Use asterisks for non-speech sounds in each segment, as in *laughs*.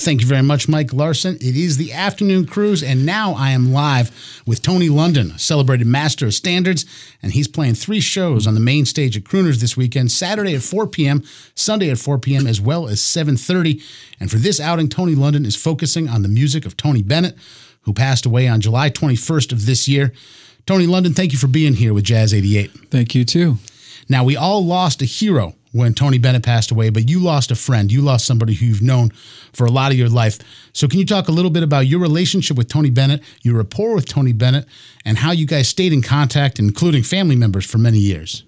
Thank you very much, Mike Larson. It is the afternoon cruise, and now I am live with Tony London, a celebrated master of standards, and he's playing three shows on the main stage at Crooners this weekend: Saturday at 4 p.m., Sunday at 4 p.m., as well as 7:30. And for this outing, Tony London is focusing on the music of Tony Bennett, who passed away on July 21st of this year. Tony London, thank you for being here with Jazz 88. Thank you too. Now, we all lost a hero when Tony Bennett passed away, but you lost a friend. You lost somebody who you've known for a lot of your life. So, can you talk a little bit about your relationship with Tony Bennett, your rapport with Tony Bennett, and how you guys stayed in contact, including family members, for many years?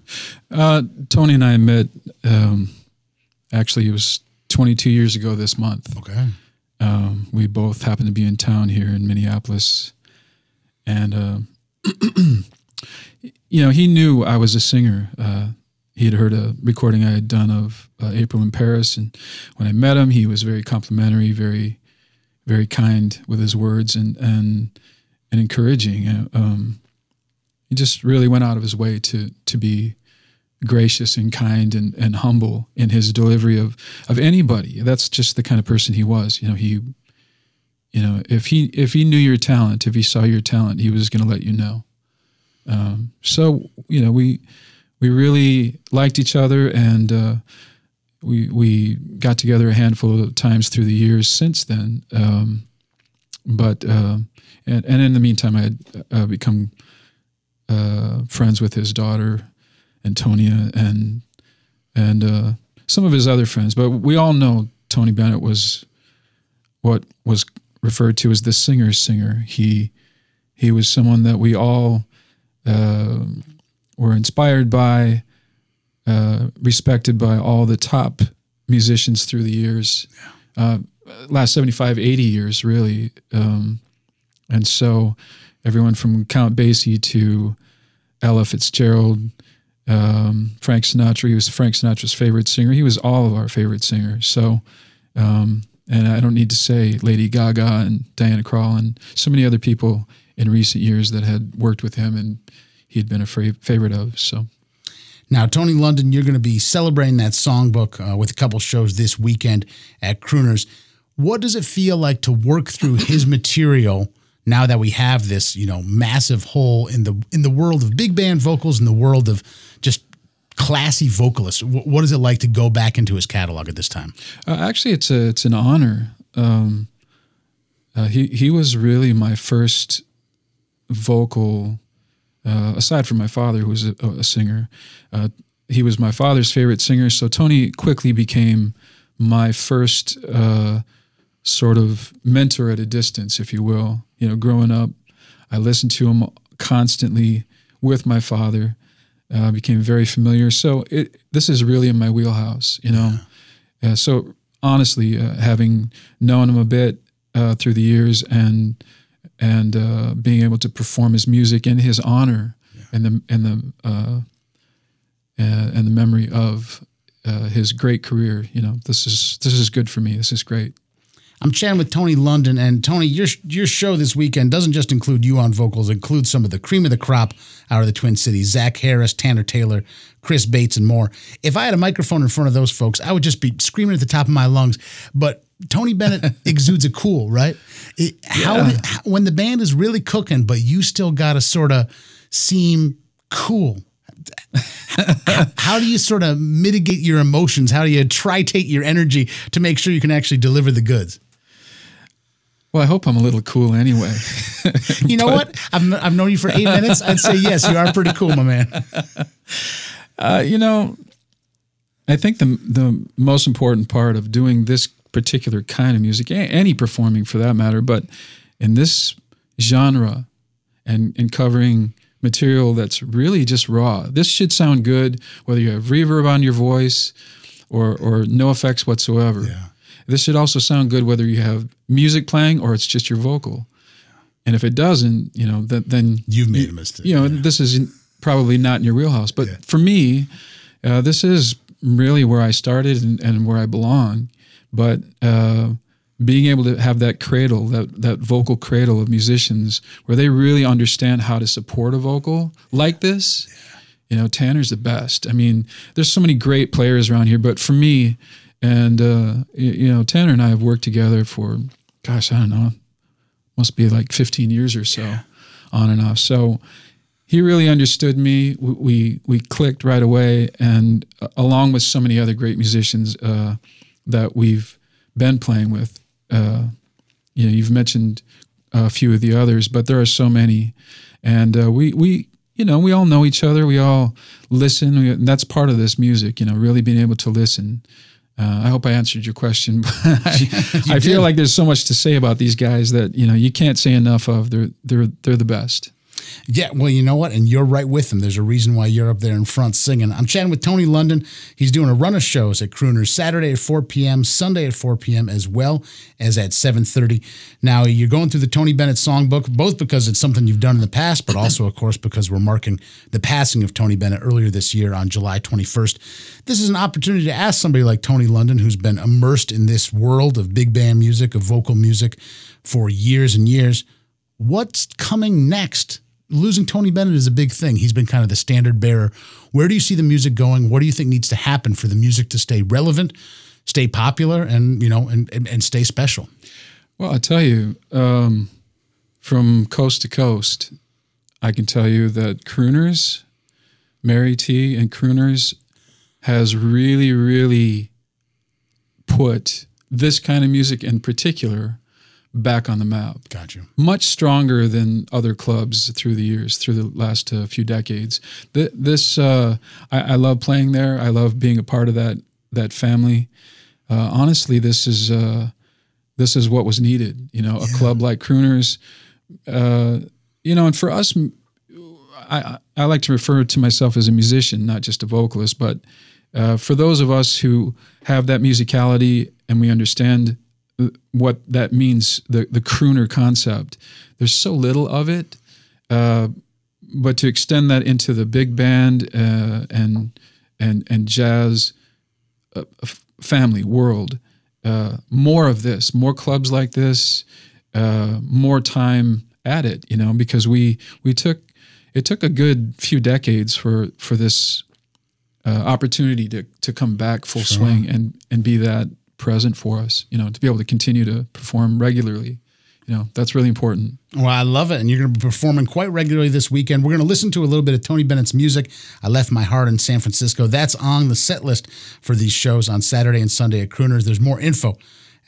Uh, Tony and I met, um, actually, it was 22 years ago this month. Okay. Um, we both happened to be in town here in Minneapolis. And, uh, *clears throat* you know, he knew I was a singer. Uh, he had heard a recording I had done of uh, April in Paris, and when I met him, he was very complimentary, very, very kind with his words, and and and encouraging. Um, he just really went out of his way to to be gracious and kind and, and humble in his delivery of of anybody. That's just the kind of person he was. You know, he you know, if he if he knew your talent, if he saw your talent, he was going to let you know. Um, so you know, we we really liked each other, and uh, we we got together a handful of times through the years since then. Um, but uh, and and in the meantime, I had uh, become uh, friends with his daughter, Antonia, and and uh, some of his other friends. But we all know Tony Bennett was what was referred to as the singer's singer. He he was someone that we all were inspired by, uh, respected by all the top musicians through the years, uh, last 75, 80 years, really. Um, and so everyone from Count Basie to Ella Fitzgerald, um, Frank Sinatra, he was Frank Sinatra's favorite singer. He was all of our favorite singers. So, um, and I don't need to say Lady Gaga and Diana Krall and so many other people in recent years that had worked with him and he'd been a favorite of. So. Now, Tony London, you're going to be celebrating that songbook uh, with a couple shows this weekend at Crooners. What does it feel like to work through his *coughs* material now that we have this, you know, massive hole in the in the world of big band vocals, in the world of just classy vocalists? what is it like to go back into his catalog at this time? Uh, actually, it's a it's an honor. Um, uh, he he was really my first vocal uh, aside from my father, who was a, a singer, uh, he was my father's favorite singer. So Tony quickly became my first uh, sort of mentor at a distance, if you will. You know, growing up, I listened to him constantly with my father. Uh, became very familiar. So it, this is really in my wheelhouse, you know. Yeah. so honestly, uh, having known him a bit uh, through the years and and uh, being able to perform his music in his honor yeah. and the and the uh, uh, and the memory of uh, his great career. You know, this is this is good for me. This is great. I'm chatting with Tony London, and Tony, your your show this weekend doesn't just include you on vocals; it includes some of the cream of the crop out of the Twin Cities: Zacc Harris, Tanner Taylor, Chris Bates, and more. If I had a microphone in front of those folks, I would just be screaming at the top of my lungs. But Tony Bennett *laughs* exudes a cool, right? It, how, yeah. did, how when the band is really cooking, but you still got to sort of seem cool. how, *laughs* how do you sort of mitigate your emotions? How do you tritate your energy to make sure you can actually deliver the goods? Well, I hope I'm a little cool anyway. *laughs* you know what? I've, I've known you for eight minutes. I'd say yes, you are pretty cool, my man. Uh, you know, I think the the most important part of doing this particular kind of music, any performing for that matter, but in this genre and, and covering material that's really just raw. This should sound good whether you have reverb on your voice or, or no effects whatsoever. Yeah. This should also sound good whether you have music playing or it's just your vocal. And if it doesn't, you know, that then you've made a mistake. You know, yeah. this is probably not in your wheelhouse. But yeah. for me, uh, this is really where I started and, and where I belong but uh, being able to have that cradle, that that vocal cradle of musicians, where they really understand how to support a vocal like this. Yeah. You know, Tanner's the best. I mean, there's so many great players around here, but for me, And uh, you, know, Tanner and I have worked together for, gosh, I don't know, must be like 15 years or so, yeah. on and off. So he really understood me. We we, we clicked right away, and uh, along with so many other great musicians uh, that we've been playing with. Uh, you know, you've mentioned a few of the others, but there are so many, and uh, we we you know we all know each other. We all listen. We, that's part of this music. You know, really being able to listen. Uh, I hope I answered your question. *laughs* But I, I feel like there's so much to say about these guys that you know you can't say enough of. They're they're they're the best. Yeah, well, you know what? And you're right with them. There's a reason why you're up there in front singing. I'm chatting with Tony London. He's doing a run of shows at Crooners Saturday at 4 p.m., Sunday at 4 p.m., as well as at 7:30. Now you're going through the Tony Bennett songbook, both because it's something you've done in the past, but also, of course, because we're marking the passing of Tony Bennett earlier this year on July 21st. This is an opportunity to ask somebody like Tony London, who's been immersed in this world of big band music, of vocal music, for years and years. What's coming next losing Tony Bennett is a big thing. He's been kind of the standard bearer. Where do you see the music going? What do you think needs to happen for the music to stay relevant, stay popular, and you know, and and, and stay special? Well, I tell you, um, from coast to coast, I can tell you that Crooners, Mary T, and Crooners has really, really put this kind of music in particular back on the map. Got you. Much stronger than other clubs through the years, through the last uh, few decades. this, uh, I, I, love playing there. I love being a part of that that family. Uh, honestly, this is uh, this is what was needed. You know, a yeah. club like Crooners. Uh, you know, and for us, I, I like to refer to myself as a musician, not just a vocalist, but uh, for those of us who have that musicality and we understand what that means, the, the crooner concept. There's so little of it, uh, but to extend that into the big band uh, and and and jazz uh, family world, uh, more of this, more clubs like this, uh, more time at it. You know, because we we took it took a good few decades for for this uh, opportunity to to come back full sure. swing and and be that present for us, you know, to be able to continue to perform regularly. You know, that's really important. Well, I love it. And you're going to be performing quite regularly this weekend. We're going to listen to a little bit of Tony Bennett's music. I left my heart in San Francisco. That's on the set list for these shows on Saturday and Sunday at Crooners. There's more info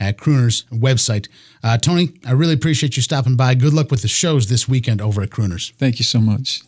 at Crooners website. Uh, Tony, I really appreciate you stopping by. Good luck with the shows this weekend over at Crooners. Thank you so much.